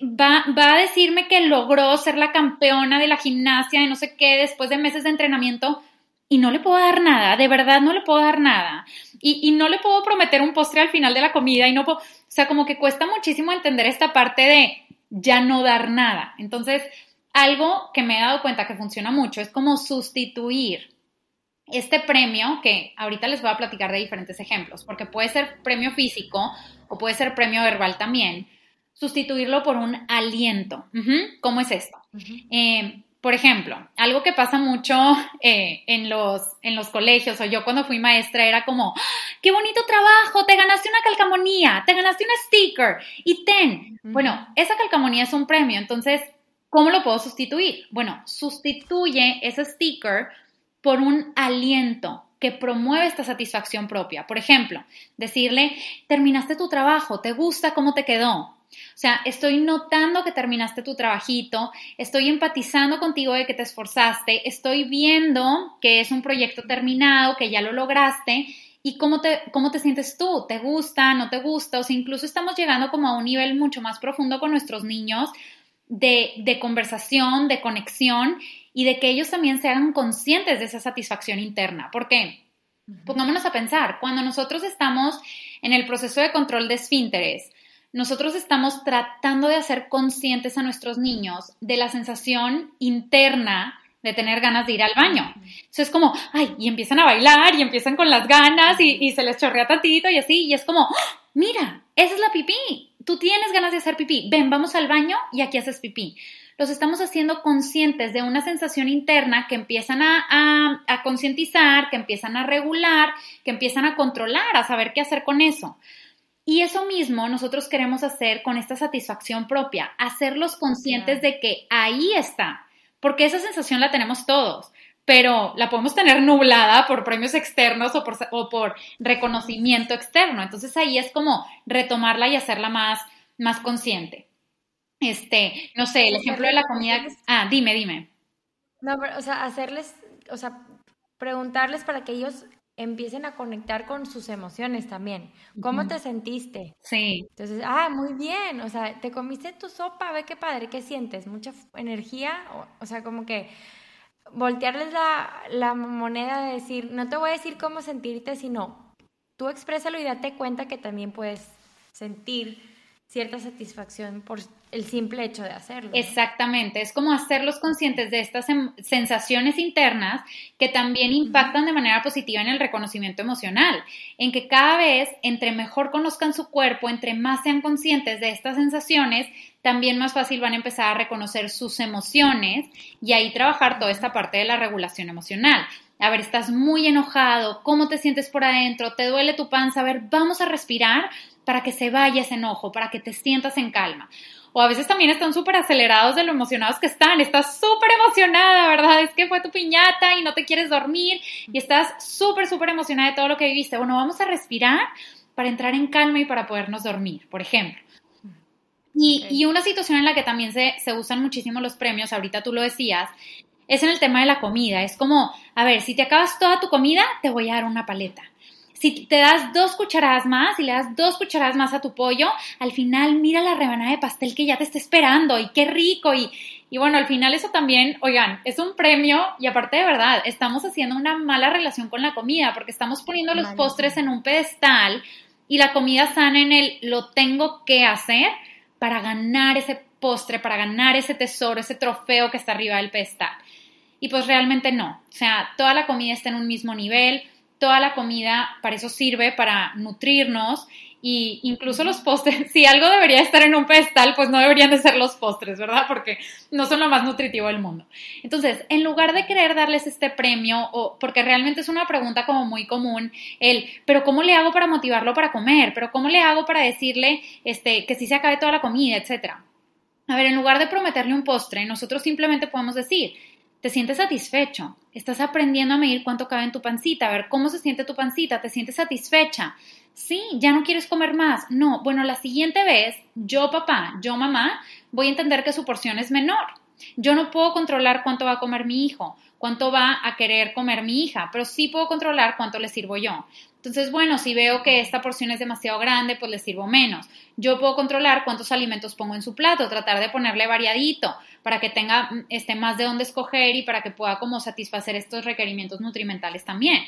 va, va a decirme que logró ser la campeona de la gimnasia de no sé qué después de meses de entrenamiento y no le puedo dar nada, de verdad no le puedo dar nada. Y, y, no le puedo prometer un postre al final de la comida y no puedo, o sea, como que cuesta muchísimo entender esta parte de ya no dar nada. Entonces, algo que me he dado cuenta que funciona mucho es como sustituir este premio, que ahorita les voy a platicar de diferentes ejemplos, porque puede ser premio físico o puede ser premio verbal también, sustituirlo por un aliento. ¿Cómo es esto? Eh, por ejemplo, algo que pasa mucho eh, en, los, en los colegios o yo cuando fui maestra era como, ¡Ah, qué bonito trabajo, te ganaste una calcamonía, te ganaste un sticker y ten. Bueno, esa calcamonía es un premio, entonces, ¿cómo lo puedo sustituir? Bueno, sustituye ese sticker por un aliento que promueve esta satisfacción propia. Por ejemplo, decirle, terminaste tu trabajo, ¿te gusta cómo te quedó? O sea, estoy notando que terminaste tu trabajito, estoy empatizando contigo de que te esforzaste, estoy viendo que es un proyecto terminado, que ya lo lograste y cómo te, cómo te sientes tú, ¿te gusta, no te gusta? O sea, incluso estamos llegando como a un nivel mucho más profundo con nuestros niños de, de conversación, de conexión y de que ellos también sean conscientes de esa satisfacción interna. ¿Por qué? Pongámonos a pensar, cuando nosotros estamos en el proceso de control de esfínteres, nosotros estamos tratando de hacer conscientes a nuestros niños de la sensación interna de tener ganas de ir al baño. Eso es como, ay, y empiezan a bailar y empiezan con las ganas y, se les chorrea tantito y así, y es como, ¡Ah! mira, esa es la pipí, tú tienes ganas de hacer pipí, ven, vamos al baño y aquí haces pipí. Los estamos haciendo conscientes de una sensación interna que empiezan a, a concientizar, que empiezan a regular, que empiezan a controlar, a saber qué hacer con eso. Y eso mismo nosotros queremos hacer con esta satisfacción propia, hacerlos conscientes de que ahí está, porque esa sensación la tenemos todos, pero la podemos tener nublada por premios externos o por, o por reconocimiento externo. Entonces ahí es como retomarla y hacerla más, más consciente. Este, no sé, el ejemplo de la comida. Ah, dime, dime. No, pero, o sea, hacerles, o sea, preguntarles para que ellos empiecen a conectar con sus emociones también. ¿Cómo te sentiste? Sí. Entonces, ah, muy bien, o sea, te comiste tu sopa, ve qué padre, ¿qué sientes? ¿Mucha energía? O, sea, como que voltearles la, la, moneda de decir, no te voy a decir cómo sentirte, sino tú exprésalo y date cuenta que también puedes sentir cierta satisfacción por el simple hecho de hacerlo. Exactamente, es como hacerlos conscientes de estas em, sensaciones internas que también impactan de manera positiva en el reconocimiento emocional, en que cada vez, entre mejor conozcan su cuerpo, entre más sean conscientes de estas sensaciones, también más fácil van a empezar a reconocer sus emociones y ahí trabajar toda esta parte de la regulación emocional. A ver, estás muy enojado, ¿cómo te sientes por adentro? ¿Te duele tu panza? A ver, vamos a respirar para que se vaya ese enojo, para que te sientas en calma. O a veces también están súper acelerados de lo emocionados que están. Estás súper emocionada, ¿verdad? Es que fue tu piñata y no te quieres dormir y estás súper, súper emocionada de todo lo que viviste. Bueno, vamos a respirar para entrar en calma y para podernos dormir, por ejemplo. Y, una situación en la que también se, se usan muchísimo los premios, ahorita tú lo decías, es en el tema de la comida. Es como, a ver, si te acabas toda tu comida, te voy a dar una paleta si te das dos cucharadas más y le das dos cucharadas más a tu pollo, al final mira la rebanada de pastel que ya te está esperando y qué rico y, y bueno, al final eso también, oigan, es un premio y aparte de verdad, estamos haciendo una mala relación con la comida porque estamos poniendo los postres en un pedestal y la comida sana en el lo tengo que hacer para ganar ese postre, para ganar ese tesoro, ese trofeo que está arriba del pedestal. y pues realmente no. O sea, toda la comida está en un mismo nivel, toda la comida para eso sirve, para nutrirnos y incluso los postres, [laughs] si algo debería estar en un pedestal, pues no deberían de ser los postres, ¿verdad? Porque no son lo más nutritivo del mundo. Entonces, en lugar de querer darles este premio, o porque realmente es una pregunta como muy común, el, pero ¿cómo le hago para motivarlo para comer? ¿Pero cómo le hago para decirle este, que sí se acabe toda la comida, etcétera? A ver, en lugar de prometerle un postre, nosotros simplemente podemos decir, te sientes satisfecho, estás aprendiendo a medir cuánto cabe en tu pancita, a ver cómo se siente tu pancita, te sientes satisfecha. Sí, ya no quieres comer más. No, bueno, la siguiente vez, yo papá, yo mamá, voy a entender que su porción es menor. Yo no puedo controlar cuánto va a comer mi hijo, cuánto va a querer comer mi hija, pero sí puedo controlar cuánto le sirvo yo. Entonces, bueno, si veo que esta porción es demasiado grande, pues le sirvo menos. Yo puedo controlar cuántos alimentos pongo en su plato, tratar de ponerle variadito para que tenga este, más de dónde escoger y para que pueda como satisfacer estos requerimientos nutrimentales también.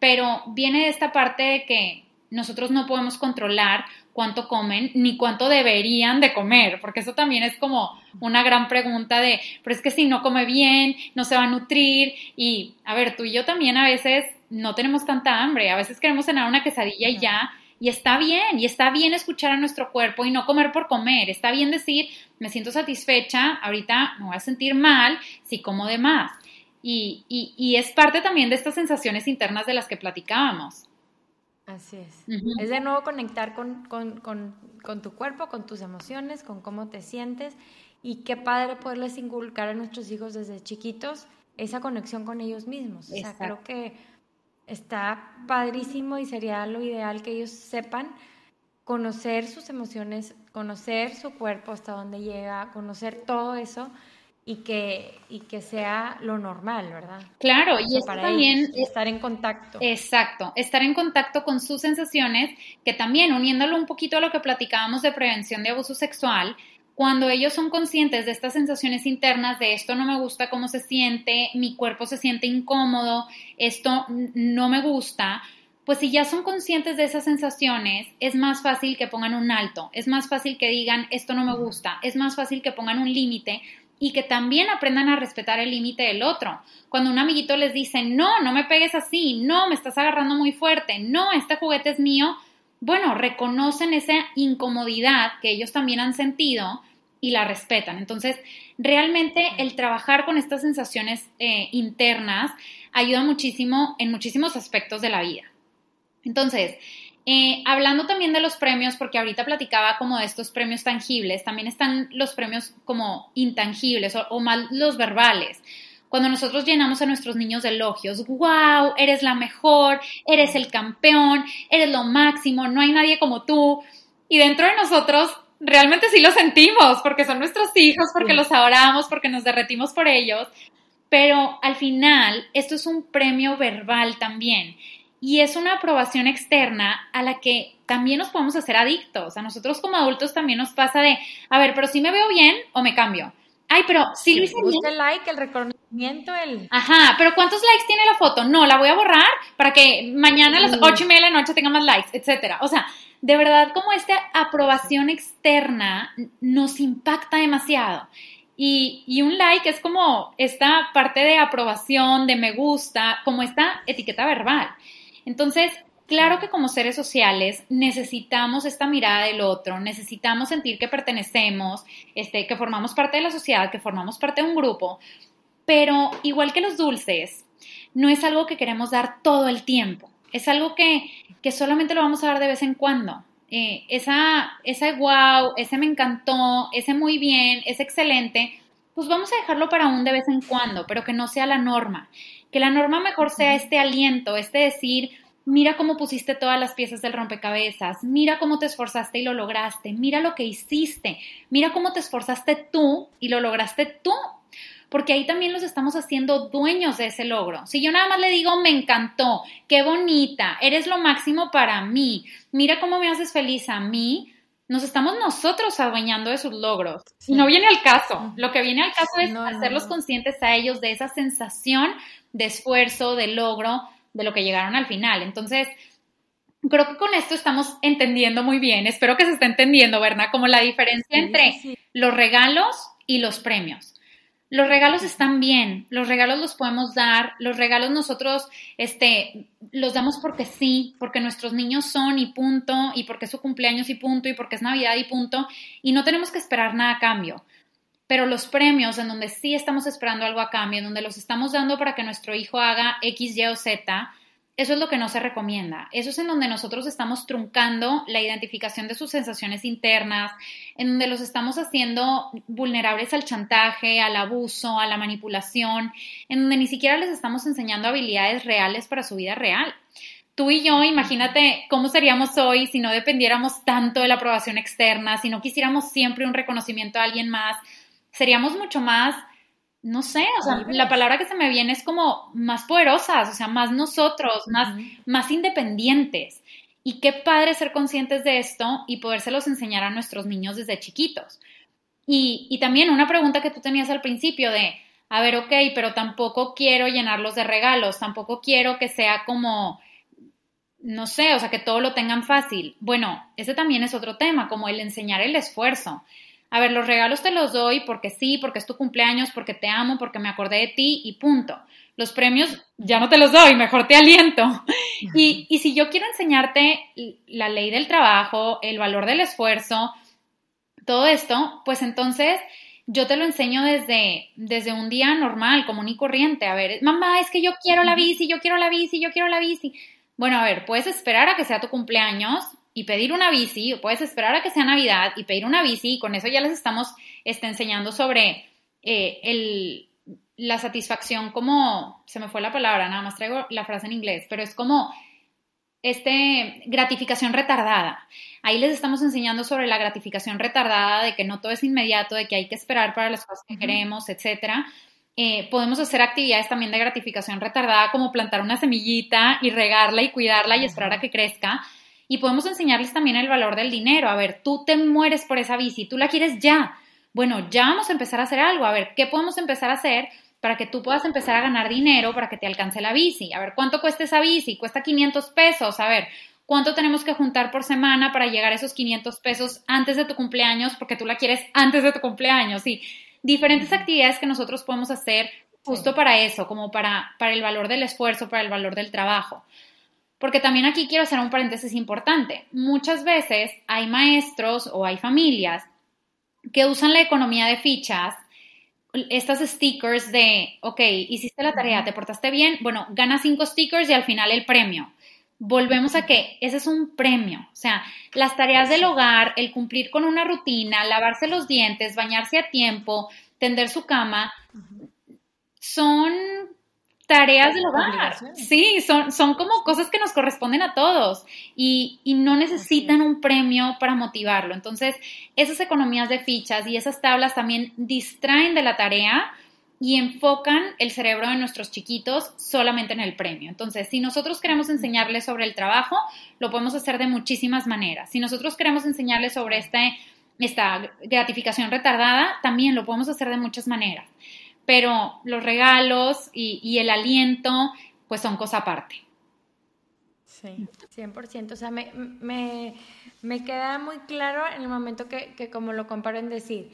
Pero viene de esta parte de que nosotros no podemos controlar cuánto comen ni cuánto deberían de comer, porque eso también es como una gran pregunta de, pero es que si no come bien, no se va a nutrir y, a ver, tú y yo también a veces no tenemos tanta hambre, a veces queremos cenar una quesadilla y ya, y está bien, y está bien escuchar a nuestro cuerpo y no comer por comer, está bien decir, me siento satisfecha, ahorita me voy a sentir mal si como de más. Y, y, es parte también de estas sensaciones internas de las que platicábamos. Así es. Es de nuevo conectar con, con, con, con, tu cuerpo, con tus emociones, con cómo te sientes y qué padre poderles inculcar a nuestros hijos desde chiquitos esa conexión con ellos mismos. O sea, creo que está padrísimo y sería lo ideal que ellos sepan conocer sus emociones, conocer su cuerpo hasta dónde llega, conocer todo eso y que, y que sea lo normal, ¿verdad? Claro, y para también estar en contacto. Exacto, estar en contacto con sus sensaciones, que también uniéndolo un poquito a lo que platicábamos de prevención de abuso sexual, cuando ellos son conscientes de estas sensaciones internas, de esto no me gusta cómo se siente, mi cuerpo se siente incómodo, esto no me gusta, pues si ya son conscientes de esas sensaciones, es más fácil que pongan un alto, es más fácil que digan esto no me gusta, es más fácil que pongan un límite y que también aprendan a respetar el límite del otro. Cuando un amiguito les dice, no, no me pegues así, no, me estás agarrando muy fuerte, no, este juguete es mío, bueno, reconocen esa incomodidad que ellos también han sentido y la respetan. Entonces, realmente el trabajar con estas sensaciones eh, internas ayuda muchísimo en muchísimos aspectos de la vida. Entonces, eh, hablando también de los premios, porque ahorita platicaba como de estos premios tangibles, también están los premios como intangibles o, o más los verbales. Cuando nosotros llenamos a nuestros niños de elogios, wow, eres la mejor, eres el campeón, eres lo máximo, no hay nadie como tú. Y dentro de nosotros realmente sí lo sentimos, porque son nuestros hijos, porque los adoramos, porque nos derretimos por ellos. Pero al final, esto es un premio verbal también. Y es una aprobación externa a la que también nos podemos hacer adictos. A nosotros como adultos también nos pasa de, a ver, pero si me veo bien o me cambio. Ay, pero si lo hice el like, el reconocimiento, el... Ajá, pero ¿cuántos likes tiene la foto? No, la voy a borrar para que mañana a las ocho y media de la noche tenga más likes, etcétera. O sea, de verdad como esta aprobación externa nos impacta demasiado. Y, y, un like es como esta parte de aprobación, de me gusta, como esta etiqueta verbal. Entonces, claro que como seres sociales necesitamos esta mirada del otro, necesitamos sentir que pertenecemos, este, que formamos parte de la sociedad, que formamos parte de un grupo, pero igual que los dulces, no es algo que queremos dar todo el tiempo. Es algo que, que solamente lo vamos a dar de vez en cuando. Eh, esa, ese wow, ese me encantó, ese muy bien, ese excelente, pues vamos a dejarlo para un de vez en cuando, pero que no sea la norma. Que la norma mejor sea este aliento, este decir, mira cómo pusiste todas las piezas del rompecabezas, mira cómo te esforzaste y lo lograste, mira lo que hiciste, mira cómo te esforzaste tú y lo lograste tú porque ahí también los estamos haciendo dueños de ese logro. Si yo nada más le digo, me encantó, qué bonita, eres lo máximo para mí, mira cómo me haces feliz a mí, nos estamos nosotros adueñando de sus logros. Y no viene al caso. Lo que viene al caso es hacerlos conscientes a ellos de esa sensación de esfuerzo, de logro, de lo que llegaron al final. Entonces, creo que con esto estamos entendiendo muy bien. Espero que se esté entendiendo, ¿verdad? Como la diferencia entre los regalos y los premios. los regalos están bien, los regalos los podemos dar, los regalos nosotros este, los damos porque sí, porque nuestros niños son y punto, y porque es su cumpleaños y punto, y porque es Navidad y punto, y no tenemos que esperar nada a cambio. Pero los premios en donde sí estamos esperando algo a cambio, en donde los estamos dando para que nuestro hijo haga X, Y o Z, eso es lo que no se recomienda. Eso es en donde nosotros estamos truncando la identificación de sus sensaciones internas, en donde los estamos haciendo vulnerables al chantaje, al abuso, a la manipulación, en donde ni siquiera les estamos enseñando habilidades reales para su vida real. Tú y yo, imagínate cómo seríamos hoy si no dependiéramos tanto de la aprobación externa, si no quisiéramos siempre un reconocimiento a alguien más. Seríamos mucho más no sé, o sea, la palabra que se me viene es como más poderosas, o sea, más nosotros, más, más independientes. Y qué padre ser conscientes de esto y podérselos enseñar a nuestros niños desde chiquitos. Y, y también una pregunta que tú tenías al principio de, a ver, ok, pero tampoco quiero llenarlos de regalos, tampoco quiero que sea como, no sé, o sea, que todo lo tengan fácil. Bueno, ese también es otro tema, como el enseñar el esfuerzo a ver, los regalos te los doy porque sí, porque es tu cumpleaños, porque te amo, porque me acordé de ti y punto. Los premios ya no te los doy, mejor te aliento. Y, y si yo quiero enseñarte la ley del trabajo, el valor del esfuerzo, todo esto, pues entonces yo te lo enseño desde, desde un día normal, común y corriente. A ver, mamá, es que yo quiero la bici, yo quiero la bici, yo quiero la bici. Bueno, a ver, puedes esperar a que sea tu cumpleaños y pedir una bici, o puedes esperar a que sea Navidad y pedir una bici, y con eso ya les estamos este, enseñando sobre eh, el, la satisfacción como, se me fue la palabra, nada más traigo la frase en inglés, pero es como este gratificación retardada. Ahí les estamos enseñando sobre la gratificación retardada, de que no todo es inmediato, de que hay que esperar para las cosas que queremos, etcétera. Eh, podemos hacer actividades también de gratificación retardada, como plantar una semillita y regarla y cuidarla y esperar a que crezca. Y podemos enseñarles también el valor del dinero. A ver, tú te mueres por esa bici, tú la quieres ya. Bueno, ya vamos a empezar a hacer algo. A ver, ¿qué podemos empezar a hacer para que tú puedas empezar a ganar dinero para que te alcance la bici? A ver, ¿cuánto cuesta esa bici? Cuesta 500 pesos. A ver, ¿cuánto tenemos que juntar por semana para llegar a esos 500 pesos antes de tu cumpleaños? Porque tú la quieres antes de tu cumpleaños. Sí, diferentes actividades que nosotros podemos hacer justo para eso, como para, para el valor del esfuerzo, para el valor del trabajo. Porque también aquí quiero hacer un paréntesis importante. Muchas veces hay maestros o hay familias que usan la economía de fichas, estas stickers de, ok, hiciste la tarea, te portaste bien, bueno, gana cinco stickers y al final el premio. Volvemos a que ese es un premio, o sea, las tareas del hogar, el cumplir con una rutina, lavarse los dientes, bañarse a tiempo, tender su cama, son tareas del hogar. Sí, son, son como cosas que nos corresponden a todos y, y no necesitan un premio para motivarlo. Entonces, esas economías de fichas y esas tablas también distraen de la tarea y enfocan el cerebro de nuestros chiquitos solamente en el premio. Entonces, si nosotros queremos enseñarles sobre el trabajo, lo podemos hacer de muchísimas maneras. Si nosotros queremos enseñarles sobre este, esta gratificación retardada, también lo podemos hacer de muchas maneras pero los regalos y, el aliento, pues son cosa aparte. Sí, 100%. O sea, me, me, queda muy claro en el momento que, que, como lo comparo en decir,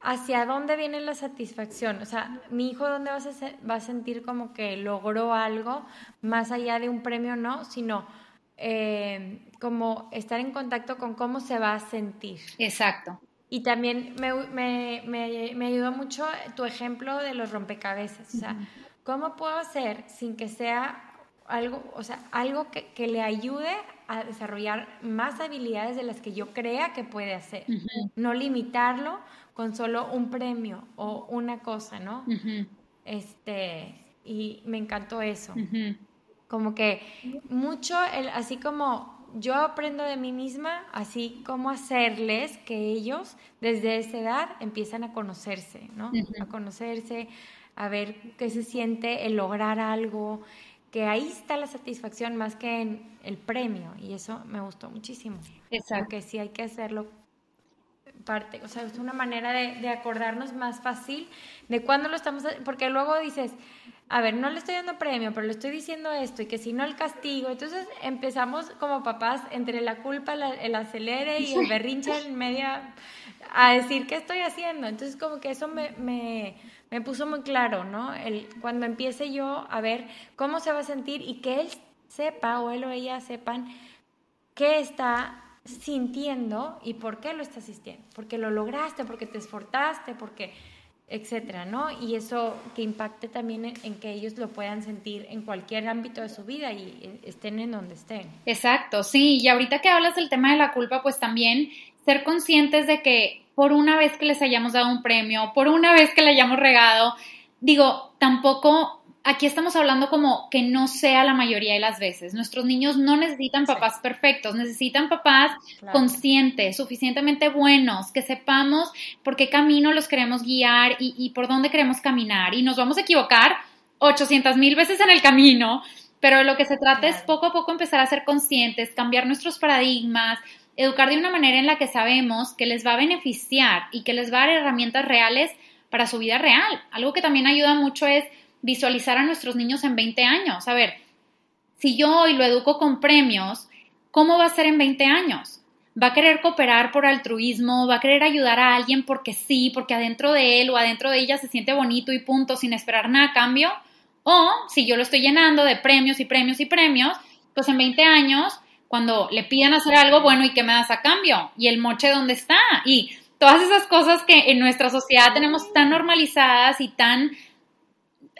¿hacia dónde viene la satisfacción? O sea, mi hijo, ¿dónde va a, va a sentir como que logró algo más allá de un premio, no? Sino eh, como estar en contacto con cómo se va a sentir. Exacto. Y también me, me, me, me, ayudó mucho tu ejemplo de los rompecabezas. O sea, ¿cómo puedo hacer sin que sea algo, o sea, algo que, que le ayude a desarrollar más habilidades de las que yo crea que puede hacer? No limitarlo con solo un premio o una cosa, ¿no? Este, y me encantó eso. Como que mucho, el, así como yo aprendo de mí misma, así como hacerles que ellos desde esa edad empiezan a conocerse, ¿no? A conocerse, a ver qué se siente el lograr algo, que ahí está la satisfacción más que en el premio y eso me gustó muchísimo. Exacto. Que sí hay que hacerlo parte, o sea, es una manera de, de acordarnos más fácil de cuándo lo estamos, porque luego dices, a ver, no le estoy dando premio, pero le estoy diciendo esto y que si no el castigo. Entonces empezamos como papás entre la culpa, el acelere y el [laughs] berrinche en media a decir qué estoy haciendo. Entonces como que eso me, me, me puso muy claro, ¿no? El, cuando empiece yo a ver cómo se va a sentir y que él sepa o él o ella sepan qué está sintiendo y por qué lo estás sintiendo. Porque lo lograste, porque te esforzaste, porque etcétera, ¿no? Y eso que impacte también en, que ellos lo puedan sentir en cualquier ámbito de su vida y eh, estén en donde estén. Exacto, sí. Y ahorita que hablas del tema de la culpa, pues también ser conscientes de que por una vez que les hayamos dado un premio, por una vez que le hayamos regado, digo, tampoco aquí estamos hablando como que no sea la mayoría de las veces. Nuestros niños no necesitan papás perfectos, necesitan papás conscientes, suficientemente buenos, que sepamos por qué camino los queremos guiar y, por dónde queremos caminar. Y nos vamos a equivocar 800 mil veces en el camino, pero lo que se trata es poco a poco empezar a ser conscientes, cambiar nuestros paradigmas, educar de una manera en la que sabemos que les va a beneficiar y que les va a dar herramientas reales para su vida real. Algo que también ayuda mucho es visualizar a nuestros niños en 20 años. A ver, si yo hoy lo educo con premios, ¿cómo va a ser en 20 años? ¿Va a querer cooperar por altruismo? ¿Va a querer ayudar a alguien porque sí, porque adentro de él o adentro de ella se siente bonito y punto, sin esperar nada a cambio? O si yo lo estoy llenando de premios y premios y premios, pues en 20 años, cuando le pidan hacer algo, bueno, ¿y qué me das a cambio? ¿Y el moche dónde está? Y todas esas cosas que en nuestra sociedad tenemos tan normalizadas y tan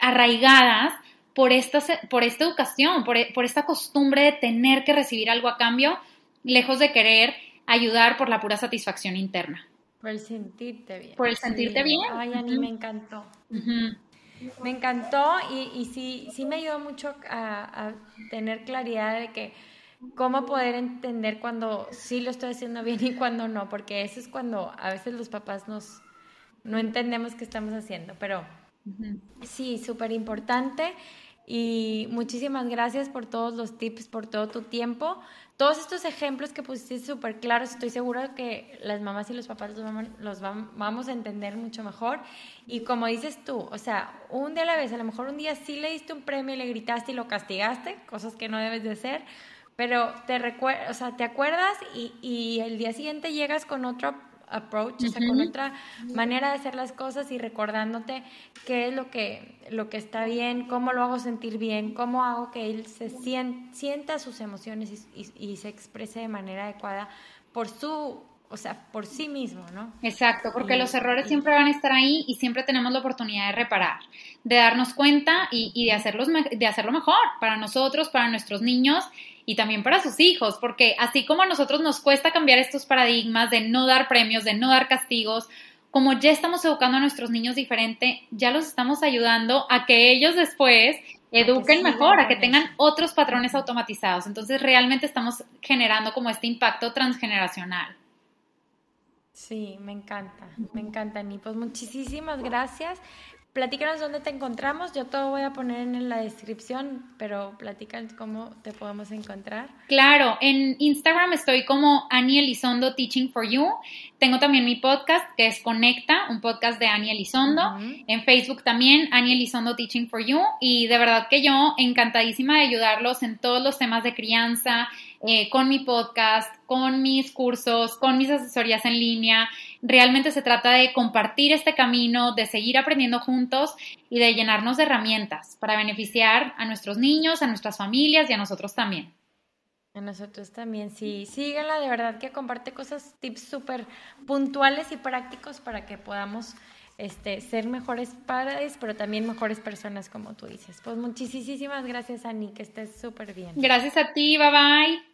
arraigadas por esta, por esta educación, por, por esta costumbre de tener que recibir algo a cambio, lejos de querer ayudar por la pura satisfacción interna. Por el sentirte bien. Por el sentirte bien. Ay, a mí me encantó. Me encantó y, y, sí, sí me ayudó mucho a, a, tener claridad de que cómo poder entender cuando sí lo estoy haciendo bien y cuando no, porque eso es cuando a veces los papás nos no entendemos qué estamos haciendo, pero Sí, súper importante. Y muchísimas gracias por todos los tips, por todo tu tiempo. Todos estos ejemplos que pusiste súper claros, estoy segura que las mamás y los papás los, vamos a entender mucho mejor. Y como dices tú, o sea, un día a la vez, a lo mejor un día sí le diste un premio y le gritaste y lo castigaste, cosas que no debes de hacer, pero te, o sea, te acuerdas y, y el día siguiente llegas con otro approach, o sea, con otra manera de hacer las cosas y recordándote qué es lo que, lo que está bien, cómo lo hago sentir bien, cómo hago que él se sienta sus emociones y, se exprese de manera adecuada por su o sea, por sí mismo, ¿no? Exacto, porque los errores siempre van a estar ahí y siempre tenemos la oportunidad de reparar, de darnos cuenta y, y de, hacerlos, de hacerlo mejor para nosotros, para nuestros niños y también para sus hijos, porque así como a nosotros nos cuesta cambiar estos paradigmas de no dar premios, de no dar castigos, como ya estamos educando a nuestros niños diferente, ya los estamos ayudando a que ellos después eduquen mejor, a que tengan otros patrones automatizados. Entonces realmente estamos generando como este impacto transgeneracional. Sí, me encanta, me encanta, Ni. Pues muchísimas gracias. Platícanos dónde te encontramos. Yo todo voy a poner en la descripción, pero platícanos cómo te podemos encontrar. Claro, en Instagram estoy como Annie Elizondo Teaching for You. Tengo también mi podcast que es Conecta, un podcast de Annie Elizondo. En Facebook también, Annie Elizondo Teaching for You. Y de verdad que yo encantadísima de ayudarlos en todos los temas de crianza, eh, con mi podcast, con mis cursos, con mis asesorías en línea. Realmente se trata de compartir este camino, de seguir aprendiendo juntos y de llenarnos de herramientas para beneficiar a nuestros niños, a nuestras familias y a nosotros también. A nosotros también, sí. Síguela, de verdad que comparte cosas, tips súper puntuales y prácticos para que podamos este, ser mejores padres, pero también mejores personas, como tú dices. Pues muchísimas gracias, Ani, que estés súper bien. Gracias a ti, bye bye.